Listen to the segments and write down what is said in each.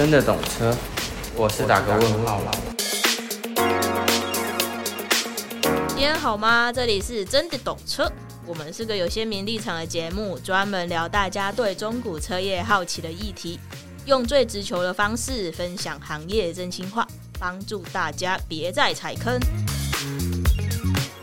真的懂车，我是打个问号了。今天好吗？这里是真的懂车，我们是个有鲜明立场的节目，专门聊大家对中古车业好奇的议题，用最直球的方式分享行业真心话，帮助大家别再踩坑。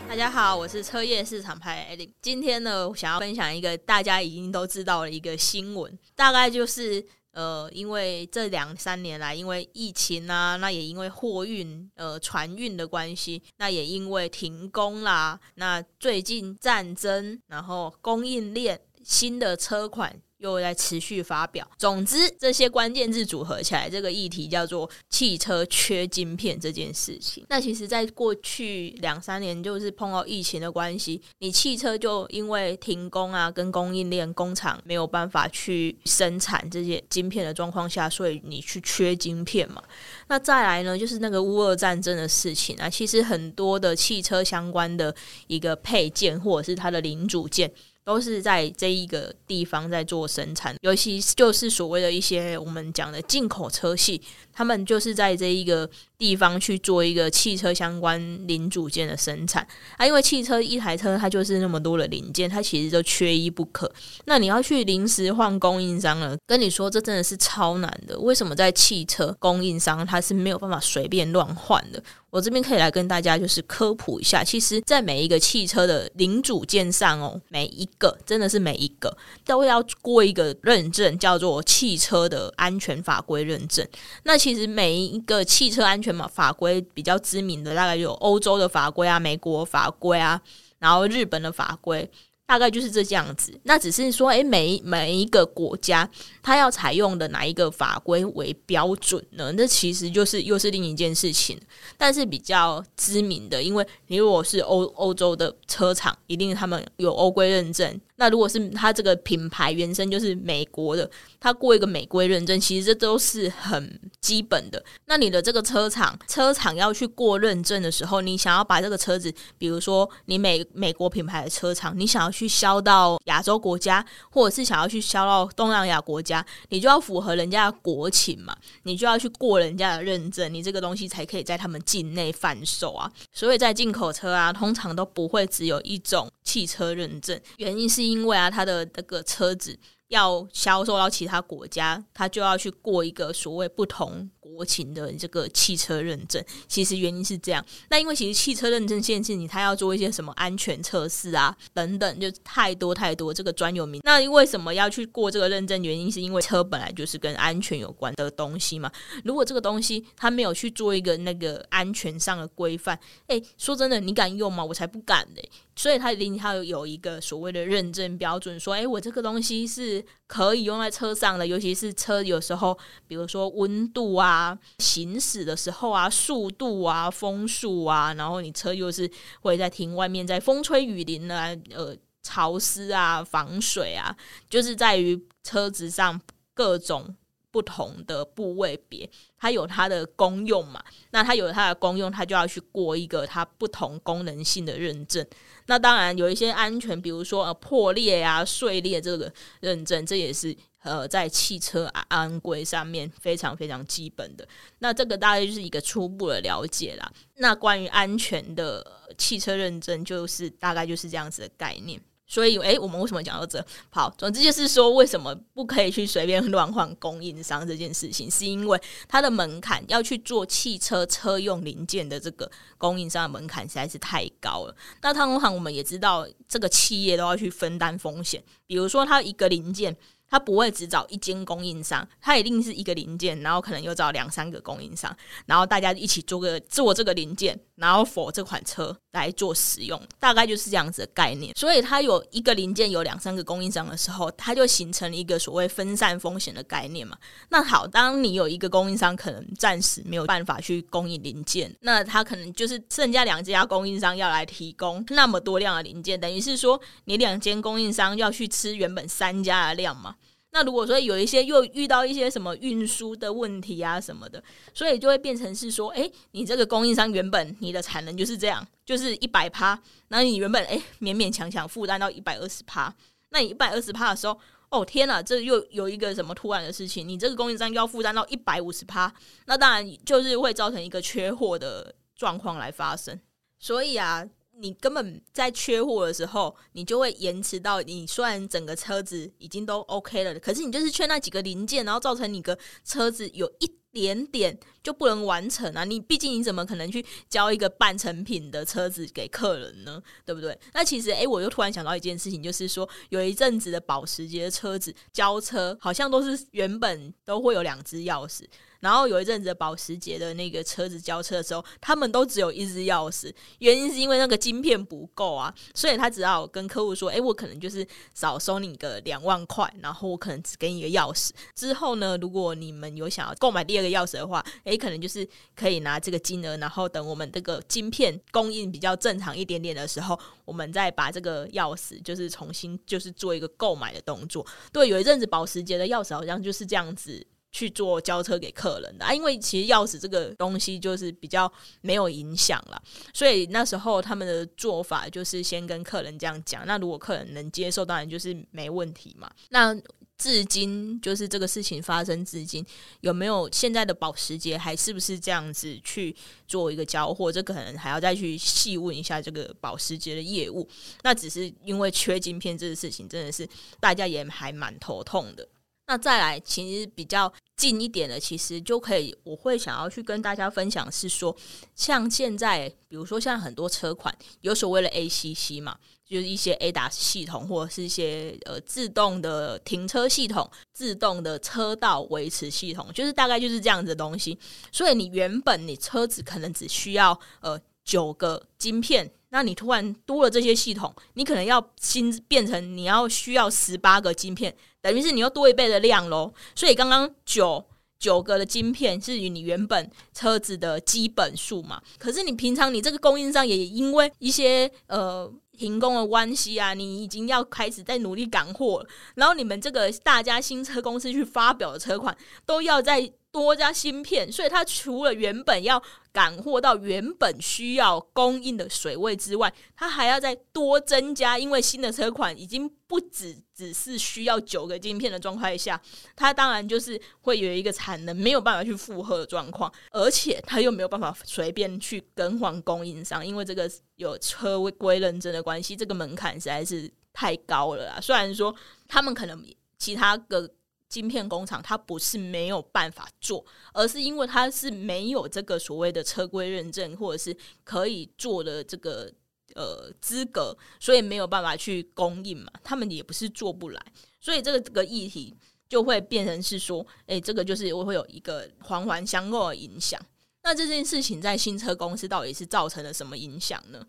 大家好，我是车业市场派 Eddie。今天呢，我想要分享一个大家已经都知道的一个新闻，大概就是呃，因为这两三年来，因为疫情啊，那也因为货运呃船运的关系，那也因为停工啦，那最近战争，然后供应链新的车款。又在持续发表。总之，这些关键字组合起来，这个议题叫做汽车缺晶片这件事情。那其实，在过去两三年，就是碰到疫情的关系，你汽车就因为停工啊，跟供应链工厂没有办法去生产这些晶片的状况下，所以你去缺晶片嘛。那再来呢，就是那个乌俄战争的事情啊，其实很多的汽车相关的一个配件或者是它的零组件。都是在这一个地方在做生产，尤其就是所谓的一些我们讲的进口车系，他们就是在这一个地方去做一个汽车相关零组件的生产啊。因为汽车一台车它就是那么多的零件，它其实就缺一不可。那你要去临时换供应商了，跟你说这真的是超难的。为什么在汽车供应商它是没有办法随便乱换的？我这边可以来跟大家就是科普一下，其实，在每一个汽车的零组件上哦，每一个真的是每一个都要过一个认证，叫做汽车的安全法规认证。那其实每一个汽车安全法法规比较知名的，大概有欧洲的法规啊、美国法规啊，然后日本的法规。大概就是这样子，那只是说，诶，每每一个国家它要采用的哪一个法规为标准呢？那其实就是又是另一件事情。但是比较知名的，因为你如果是欧欧洲的车厂，一定他们有欧规认证。那如果是它这个品牌原生就是美国的，它过一个美规认证，其实这都是很基本的。那你的这个车厂，车厂要去过认证的时候，你想要把这个车子，比如说你美美国品牌的车厂，你想要去销到亚洲国家，或者是想要去销到东南亚国家，你就要符合人家的国情嘛，你就要去过人家的认证，你这个东西才可以在他们境内贩售啊。所以在进口车啊，通常都不会只有一种汽车认证，原因是。因为啊，他的那个车子要销售到其他国家，他就要去过一个所谓不同。国情的这个汽车认证，其实原因是这样。那因为其实汽车认证限制你，他要做一些什么安全测试啊等等，就太多太多这个专有名。那为什么要去过这个认证？原因是因为车本来就是跟安全有关的东西嘛。如果这个东西它没有去做一个那个安全上的规范，诶，说真的，你敢用吗？我才不敢嘞。所以它一定要有一个所谓的认证标准，说，诶，我这个东西是可以用在车上的，尤其是车有时候，比如说温度啊。行驶的时候啊，速度啊，风速啊，然后你车又是会在停外面，在风吹雨淋啊，呃，潮湿啊，防水啊，就是在于车子上各种不同的部位别，它有它的功用嘛。那它有它的功用，它就要去过一个它不同功能性的认证。那当然有一些安全，比如说呃破裂啊、碎裂这个认证，这也是。呃，在汽车安规上面非常非常基本的，那这个大概就是一个初步的了解啦。那关于安全的汽车认证，就是大概就是这样子的概念。所以，诶、我们为什么讲到这？好，总之就是说，为什么不可以去随便乱换供应商这件事情，是因为它的门槛要去做汽车车用零件的这个供应商的门槛实在是太高了。那汤工行我们也知道，这个企业都要去分担风险，比如说它一个零件。他不会只找一间供应商，他一定是一个零件，然后可能又找两三个供应商，然后大家一起做个做这个零件，然后 for 这款车来做使用，大概就是这样子的概念。所以它有一个零件有两三个供应商的时候，它就形成了一个所谓分散风险的概念嘛。那好，当你有一个供应商可能暂时没有办法去供应零件，那他可能就是剩下两家供应商要来提供那么多量的零件，等于是说你两间供应商要去吃原本三家的量嘛。那如果说有一些又遇到一些什么运输的问题啊什么的，所以就会变成是说，诶，你这个供应商原本你的产能就是这样，就是一百趴，那你原本诶勉勉强强负担到一百二十趴，那你一百二十趴的时候，哦天哪，这又有一个什么突然的事情，你这个供应商要负担到一百五十趴，那当然就是会造成一个缺货的状况来发生。所以啊。你根本在缺货的时候，你就会延迟到你虽然整个车子已经都 OK 了，可是你就是缺那几个零件，然后造成你个车子有一点点就不能完成啊！你毕竟你怎么可能去交一个半成品的车子给客人呢？对不对？那其实诶，我又突然想到一件事情，就是说有一阵子的保时捷车子交车，好像都是原本都会有两只钥匙。然后有一阵子保时捷的那个车子交车的时候，他们都只有一支钥匙，原因是因为那个晶片不够啊，所以他只好跟客户说：“诶，我可能就是少收你个两万块，然后我可能只给你一个钥匙。之后呢，如果你们有想要购买第二个钥匙的话，诶，可能就是可以拿这个金额，然后等我们这个晶片供应比较正常一点点的时候，我们再把这个钥匙就是重新就是做一个购买的动作。对，有一阵子保时捷的钥匙好像就是这样子。”去做交车给客人的啊，因为其实钥匙这个东西就是比较没有影响了，所以那时候他们的做法就是先跟客人这样讲，那如果客人能接受，当然就是没问题嘛。那至今就是这个事情发生至今，有没有现在的保时捷还是不是这样子去做一个交货？这可能还要再去细问一下这个保时捷的业务。那只是因为缺晶片这个事情，真的是大家也还蛮头痛的。那再来，其实比较近一点的，其实就可以，我会想要去跟大家分享，是说，像现在，比如说像很多车款有所谓的 ACC 嘛，就是一些 ADA 系统，或者是一些呃自动的停车系统、自动的车道维持系统，就是大概就是这样子的东西。所以你原本你车子可能只需要呃九个晶片。那你突然多了这些系统，你可能要新变成你要需要十八个晶片，等于是你又多一倍的量喽。所以刚刚九九个的晶片是与你原本车子的基本数嘛。可是你平常你这个供应商也因为一些呃停工的关系啊，你已经要开始在努力赶货。然后你们这个大家新车公司去发表的车款都要在。多加芯片，所以它除了原本要赶货到原本需要供应的水位之外，它还要再多增加，因为新的车款已经不只只是需要九个晶片的状态下，它当然就是会有一个产能没有办法去负荷的状况，而且它又没有办法随便去更换供应商，因为这个有车规认证的关系，这个门槛实在是太高了啦。虽然说他们可能其他个。晶片工厂它不是没有办法做，而是因为它是没有这个所谓的车规认证或者是可以做的这个呃资格，所以没有办法去供应嘛。他们也不是做不来，所以这个这个议题就会变成是说，诶，这个就是会有一个环环相扣的影响。那这件事情在新车公司到底是造成了什么影响呢？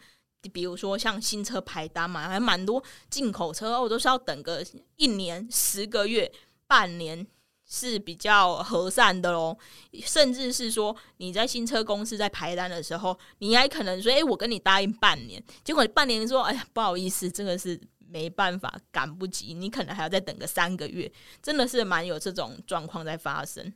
比如说像新车排单嘛，还蛮多进口车，我都是要等个一年十个月。半年是比较和善的喽，甚至是说你在新车公司在排单的时候，你还可能说：“诶，我跟你答应半年。”结果半年说：“哎呀，不好意思，这个是没办法，赶不及，你可能还要再等个三个月。”真的是蛮有这种状况在发生。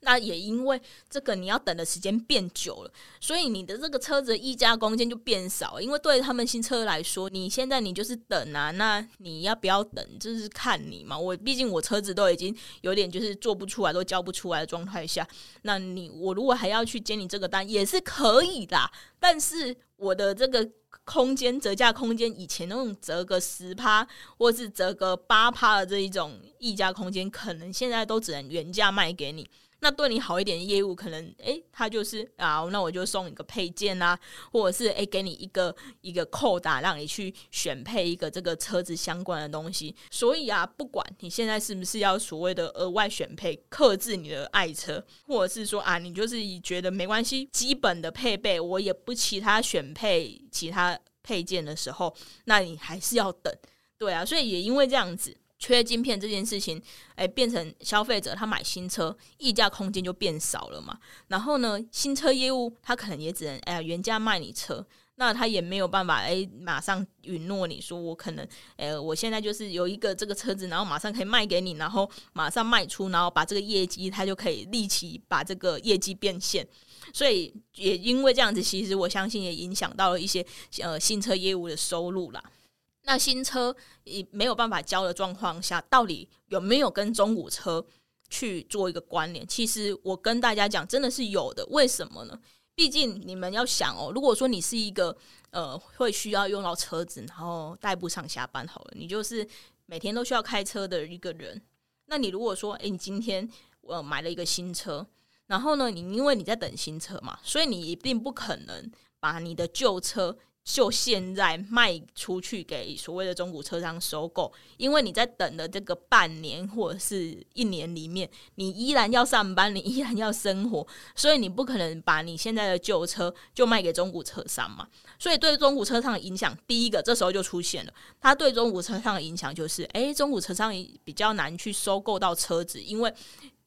那也因为这个，你要等的时间变久了，所以你的这个车子溢价空间就变少。因为对他们新车来说，你现在你就是等啊，那你要不要等，就是看你嘛。我毕竟我车子都已经有点就是做不出来，都交不出来的状态下，那你我如果还要去接你这个单也是可以的，但是我的这个空间折价空间，以前那种折个十趴或是折个八趴的这一种溢价空间，可能现在都只能原价卖给你。那对你好一点的业务，可能诶，他就是啊，那我就送你个配件啊，或者是诶，给你一个一个扣打，让你去选配一个这个车子相关的东西。所以啊，不管你现在是不是要所谓的额外选配，克制你的爱车，或者是说啊，你就是觉得没关系，基本的配备我也不其他选配其他配件的时候，那你还是要等。对啊，所以也因为这样子。缺晶片这件事情，哎，变成消费者他买新车溢价空间就变少了嘛。然后呢，新车业务他可能也只能哎原价卖你车，那他也没有办法哎马上允诺你说我可能哎我现在就是有一个这个车子，然后马上可以卖给你，然后马上卖出，然后把这个业绩他就可以立即把这个业绩变现。所以也因为这样子，其实我相信也影响到了一些呃新车业务的收入啦。那新车也没有办法交的状况下，到底有没有跟中古车去做一个关联？其实我跟大家讲，真的是有的。为什么呢？毕竟你们要想哦，如果说你是一个呃会需要用到车子，然后代步上下班好了，你就是每天都需要开车的一个人。那你如果说，诶，你今天我买了一个新车，然后呢，你因为你在等新车嘛，所以你一定不可能把你的旧车。就现在卖出去给所谓的中古车商收购，因为你在等的这个半年或者是一年里面，你依然要上班，你依然要生活，所以你不可能把你现在的旧车就卖给中古车商嘛。所以对中古车商的影响，第一个这时候就出现了，它对中古车商的影响就是，诶，中古车商比较难去收购到车子，因为。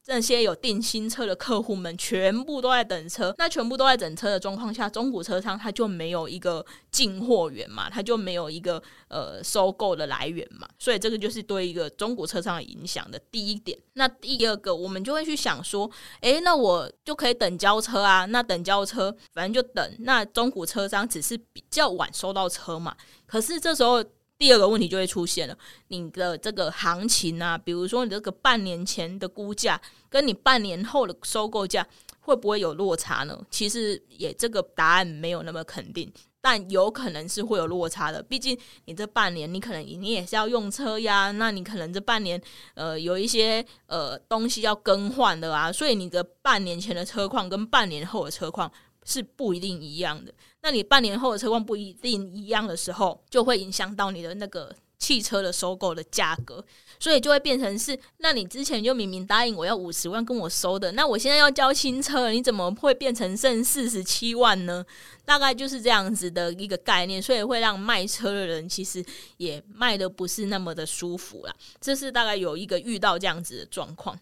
这些有订新车的客户们全部都在等车，那全部都在等车的状况下，中古车商他就没有一个进货源嘛，他就没有一个呃收购的来源嘛，所以这个就是对一个中古车商影响的第一点。那第二个，我们就会去想说，诶，那我就可以等交车啊，那等交车，反正就等。那中古车商只是比较晚收到车嘛，可是这时候。第二个问题就会出现了，你的这个行情啊，比如说你这个半年前的估价，跟你半年后的收购价会不会有落差呢？其实也这个答案没有那么肯定，但有可能是会有落差的。毕竟你这半年你可能你也是要用车呀，那你可能这半年呃有一些呃东西要更换的啊，所以你的半年前的车况跟半年后的车况是不一定一样的。那你半年后的车况不一定一样的时候，就会影响到你的那个汽车的收购的价格，所以就会变成是，那你之前就明明答应我要五十万跟我收的，那我现在要交新车，你怎么会变成剩四十七万呢？大概就是这样子的一个概念，所以会让卖车的人其实也卖得不是那么的舒服啦。这是大概有一个遇到这样子的状况。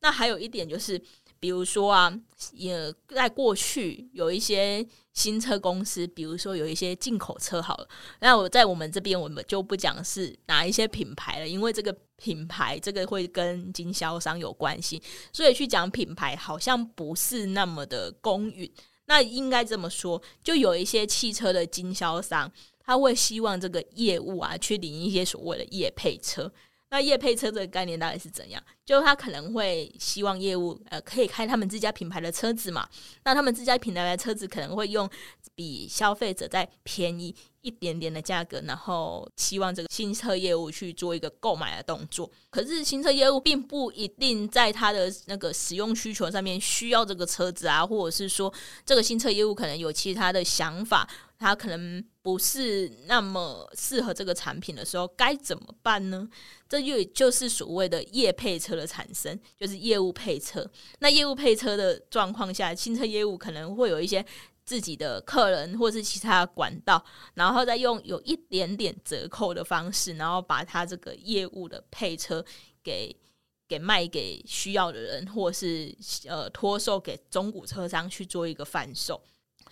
那还有一点就是。比如说啊，也在过去有一些新车公司，比如说有一些进口车好了。那我在我们这边，我们就不讲是哪一些品牌了，因为这个品牌这个会跟经销商有关系，所以去讲品牌好像不是那么的公允。那应该这么说，就有一些汽车的经销商，他会希望这个业务啊，去领一些所谓的业配车。那业配车这个概念大概是怎样？就他可能会希望业务呃可以开他们自家品牌的车子嘛。那他们自家品牌的车子可能会用比消费者再便宜一点点的价格，然后希望这个新车业务去做一个购买的动作。可是新车业务并不一定在他的那个使用需求上面需要这个车子啊，或者是说这个新车业务可能有其他的想法。他可能不是那么适合这个产品的时候，该怎么办呢？这就就是所谓的业配车的产生，就是业务配车。那业务配车的状况下，新车业务可能会有一些自己的客人或是其他的管道，然后再用有一点点折扣的方式，然后把他这个业务的配车给给卖给需要的人，或是呃托售给中古车商去做一个贩售。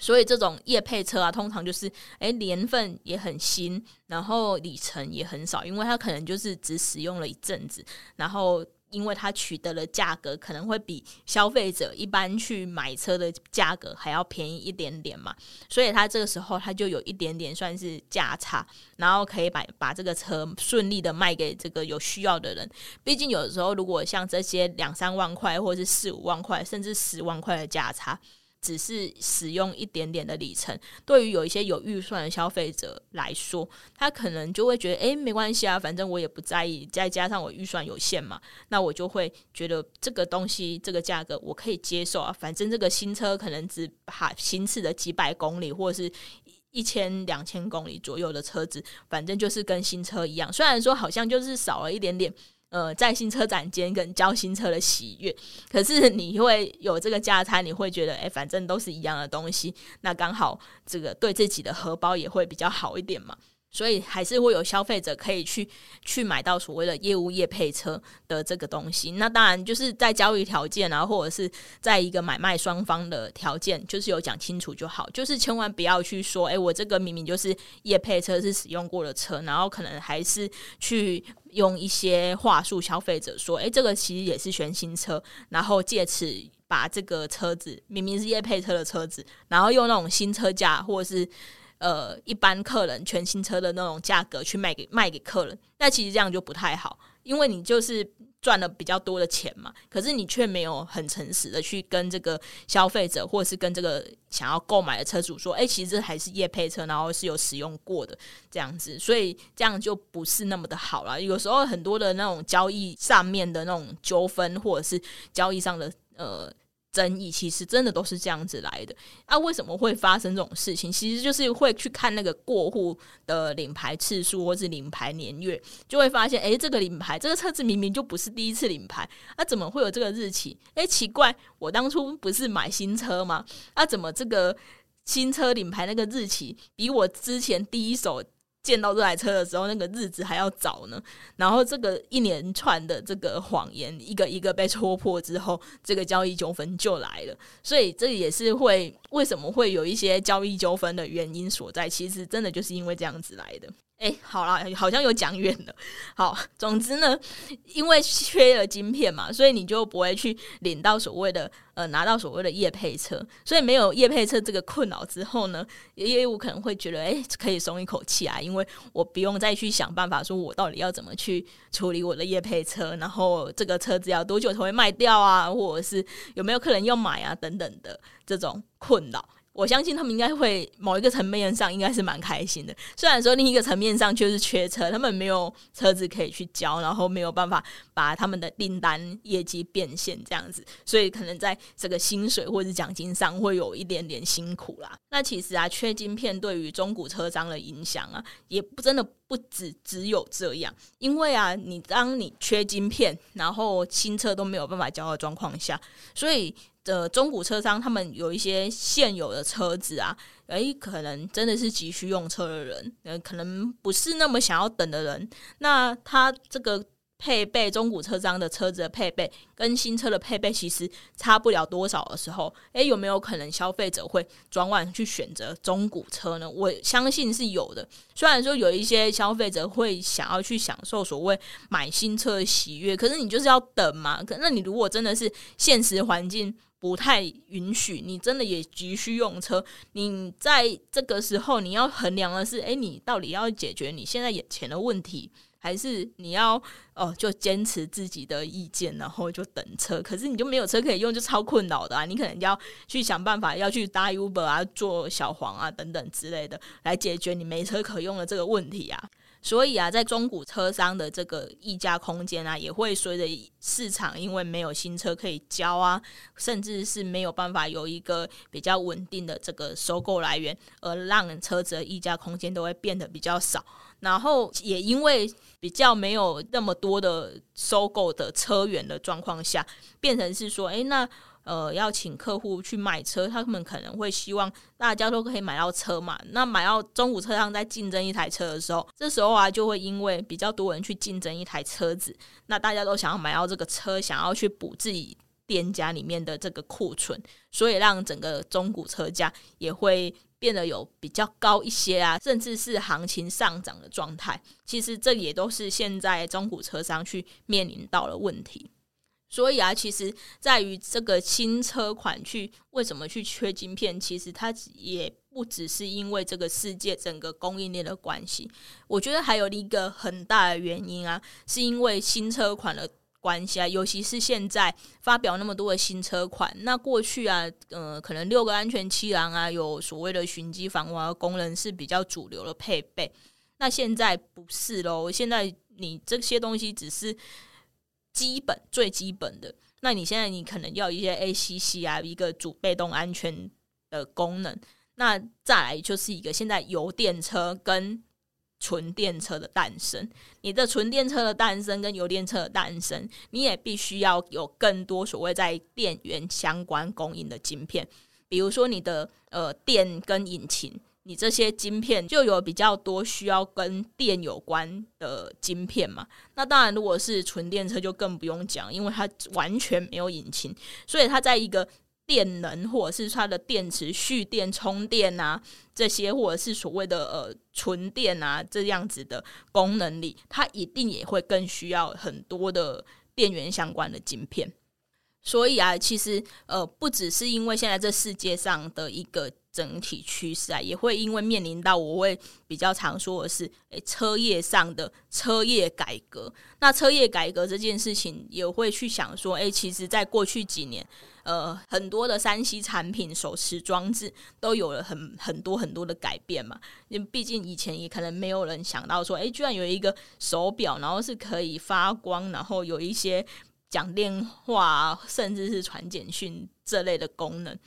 所以这种业配车啊，通常就是诶年份也很新，然后里程也很少，因为它可能就是只使用了一阵子，然后因为它取得的价格可能会比消费者一般去买车的价格还要便宜一点点嘛，所以它这个时候它就有一点点算是价差，然后可以把把这个车顺利的卖给这个有需要的人。毕竟有的时候如果像这些两三万块或是四五万块甚至十万块的价差。只是使用一点点的里程，对于有一些有预算的消费者来说，他可能就会觉得，诶，没关系啊，反正我也不在意。再加上我预算有限嘛，那我就会觉得这个东西这个价格我可以接受啊。反正这个新车可能只行行驶了几百公里，或者是一千两千公里左右的车子，反正就是跟新车一样。虽然说好像就是少了一点点。呃，在新车展间跟交新车的喜悦，可是你会有这个价差，你会觉得，哎，反正都是一样的东西，那刚好这个对自己的荷包也会比较好一点嘛。所以还是会有消费者可以去去买到所谓的业务业配车的这个东西。那当然就是在交易条件啊，或者是在一个买卖双方的条件，就是有讲清楚就好。就是千万不要去说，哎，我这个明明就是业配车，是使用过的车，然后可能还是去用一些话术，消费者说，哎，这个其实也是全新车，然后借此把这个车子明明是业配车的车子，然后用那种新车价或者是。呃一般客人全新车的那种价格去卖给卖给客人，那其实这样就不太好，因为你就是。赚了比较多的钱嘛，可是你却没有很诚实的去跟这个消费者，或者是跟这个想要购买的车主说，哎、其实还是业配车，然后是有使用过的这样子，所以这样就不是那么的好了。有时候很多的那种交易上面的那种纠纷，或者是交易上的呃。争议其实真的都是这样子来的啊？为什么会发生这种事情？其实就是会去看那个过户的领牌次数或是领牌年月，就会发现，诶，这个领牌这个车子明明就不是第一次领牌，啊，怎么会有这个日期？诶，奇怪，我当初不是买新车吗？啊，怎么这个新车领牌那个日期比我之前第一手见到这台车的时候，那个日子还要早呢。然后这个一连串的这个谎言，一个一个被戳破之后，这个交易纠纷就来了。所以这也是会为什么会有一些交易纠纷的原因所在。其实真的就是因为这样子来的。哎，好啦，好像有讲远了。好，总之呢，因为缺了晶片嘛，所以你就不会去领到所谓的呃拿到所谓的业配车，所以没有业配车这个困扰之后呢，业务可能会觉得哎可以松一口气啊，因为我不用再去想办法说我到底要怎么去处理我的业配车，然后这个车子要多久才会卖掉啊，或者是有没有客人要买啊等等的这种困扰。我相信他们应该会某一个层面上应该是蛮开心的，虽然说另一个层面上就是缺车，他们没有车子可以去交，然后没有办法把他们的订单业绩变现这样子，所以可能在这个薪水或者奖金上会有一点点辛苦啦。那其实啊，缺晶片对于中古车商的影响啊，也不真的不只只有这样，因为啊，你当你缺晶片，然后新车都没有办法交的状况下，所以。的中古车商，他们有一些现有的车子啊，诶，可能真的是急需用车的人，呃，可能不是那么想要等的人，那他这个。配备中古车商的车子的配备跟新车的配备其实差不了多少的时候，诶，有没有可能消费者会转弯去选择中古车呢？我相信是有的。虽然说有一些消费者会想要去享受所谓买新车的喜悦，可是你就是要等嘛。可那你如果真的是现实环境不太允许，你真的也急需用车，你在这个时候你要衡量的是，诶，你到底要解决你现在眼前的问题。还是你要哦，就坚持自己的意见，然后就等车。可是你就没有车可以用，就超困扰的啊！你可能要去想办法，要去搭 Uber 啊，坐小黄啊等等之类的，来解决你没车可用的这个问题啊。所以啊，在中古车商的这个溢价空间啊，也会随着市场因为没有新车可以交啊，甚至是没有办法有一个比较稳定的这个收购来源，而让车子的溢价空间都会变得比较少。然后也因为比较没有那么多的收购的车源的状况下，变成是说，诶，那呃要请客户去买车，他们可能会希望大家都可以买到车嘛。那买到中古车商在竞争一台车的时候，这时候啊就会因为比较多人去竞争一台车子，那大家都想要买到这个车，想要去补自己店家里面的这个库存，所以让整个中古车价也会。变得有比较高一些啊，甚至是行情上涨的状态。其实这也都是现在中古车商去面临到的问题。所以啊，其实在于这个新车款去为什么去缺晶片，其实它也不只是因为这个世界整个供应链的关系。我觉得还有一个很大的原因啊，是因为新车款的。关系啊，尤其是现在发表那么多的新车款，那过去啊，呃，可能六个安全气囊啊，有所谓的循迹防滑功能是比较主流的配备。那现在不是喽，现在你这些东西只是基本最基本的。那你现在你可能要一些 ACC 啊，一个主被动安全的功能。那再来就是一个现在油电车跟。纯电车的诞生，你的纯电车的诞生跟油电车的诞生，你也必须要有更多所谓在电源相关供应的晶片，比如说你的呃电跟引擎，你这些晶片就有比较多需要跟电有关的晶片嘛。那当然，如果是纯电车就更不用讲，因为它完全没有引擎，所以它在一个。电能，或者是它的电池蓄电、充电啊，这些或者是所谓的呃纯电啊这样子的功能里，它一定也会更需要很多的电源相关的晶片。所以啊，其实呃不只是因为现在这世界上的一个整体趋势啊，也会因为面临到我会比较常说的是，诶，车业上的车业改革。那车业改革这件事情，也会去想说，诶，其实在过去几年，呃，很多的 3C 产品、手持装置都有了很很多很多的改变嘛。因为毕竟以前也可能没有人想到说，诶，居然有一个手表，然后是可以发光，然后有一些讲电话，甚至是传简讯这类的功能。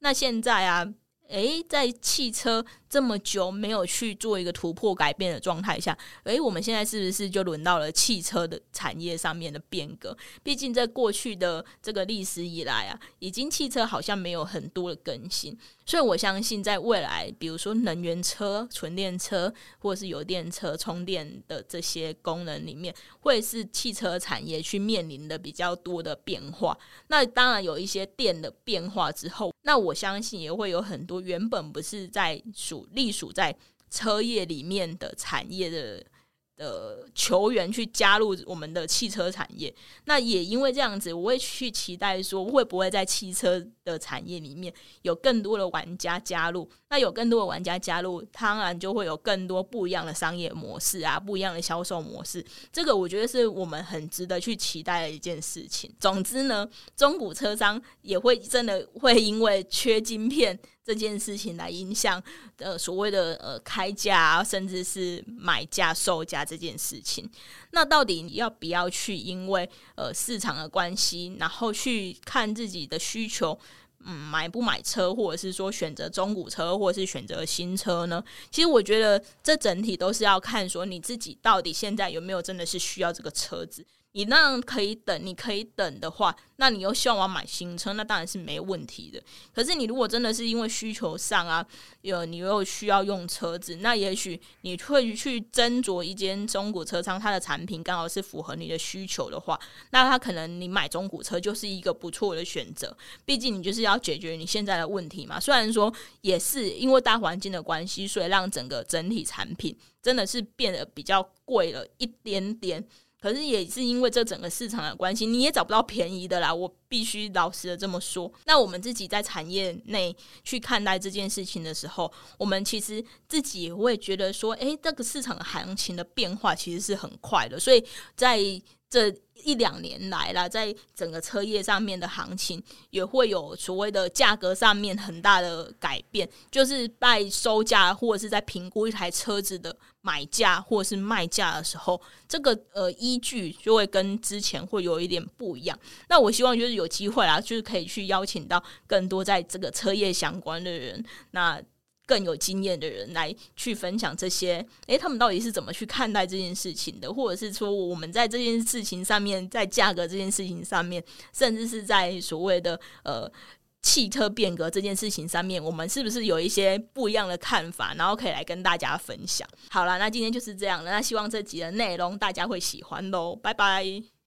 那现在啊，诶，在汽车这么久没有去做一个突破改变的状态下，诶，我们现在是不是就轮到了汽车的产业上面的变革？毕竟在过去的这个历史以来啊，已经汽车好像没有很多的更新。所以我相信，在未来，比如说能源车、纯电车或者是油电车充电的这些功能里面，会是汽车产业去面临的比较多的变化。那当然有一些电的变化之后，那我相信也会有很多原本不是在属隶属在车业里面的产业的。的球员去加入我们的汽车产业，那也因为这样子，我会去期待说，会不会在汽车的产业里面有更多的玩家加入？那有更多的玩家加入，当然就会有更多不一样的商业模式啊，不一样的销售模式。这个我觉得是我们很值得去期待的一件事情。总之呢，中古车商也会真的会因为缺晶片。这件事情来影响呃所谓的呃开价，甚至是买价售价这件事情。那到底你要不要去因为呃市场的关系，然后去看自己的需求，嗯，买不买车，或者是说选择中古车，或者是选择新车呢？其实我觉得这整体都是要看说你自己到底现在有没有真的是需要这个车子。你那样可以等，你可以等的话，那你又希望我买新车，那当然是没问题的。可是你如果真的是因为需求上啊，有你又需要用车子，那也许你会去斟酌一间中古车商，它的产品刚好是符合你的需求的话，那他可能你买中古车就是一个不错的选择。毕竟你就是要解决你现在的问题嘛。虽然说也是因为大环境的关系，所以让整个整体产品真的是变得比较贵了一点点。可是也是因为这整个市场的关系，你也找不到便宜的啦。我必须老实的这么说。那我们自己在产业内去看待这件事情的时候，我们其实自己也会觉得说，诶，这个市场行情的变化其实是很快的。所以在这一两年来啦，在整个车业上面的行情也会有所谓的价格上面很大的改变，就是在收价或者是在评估一台车子的买价或者是卖价的时候，这个呃依据就会跟之前会有一点不一样。那我希望就是有机会啊，就是可以去邀请到更多在这个车业相关的人，那。更有经验的人来去分享这些，诶，他们到底是怎么去看待这件事情的？或者是说，我们在这件事情上面，在价格这件事情上面，甚至是在所谓的呃汽车变革这件事情上面，我们是不是有一些不一样的看法？然后可以来跟大家分享。好了，那今天就是这样了。那希望这集的内容大家会喜欢喽，拜拜。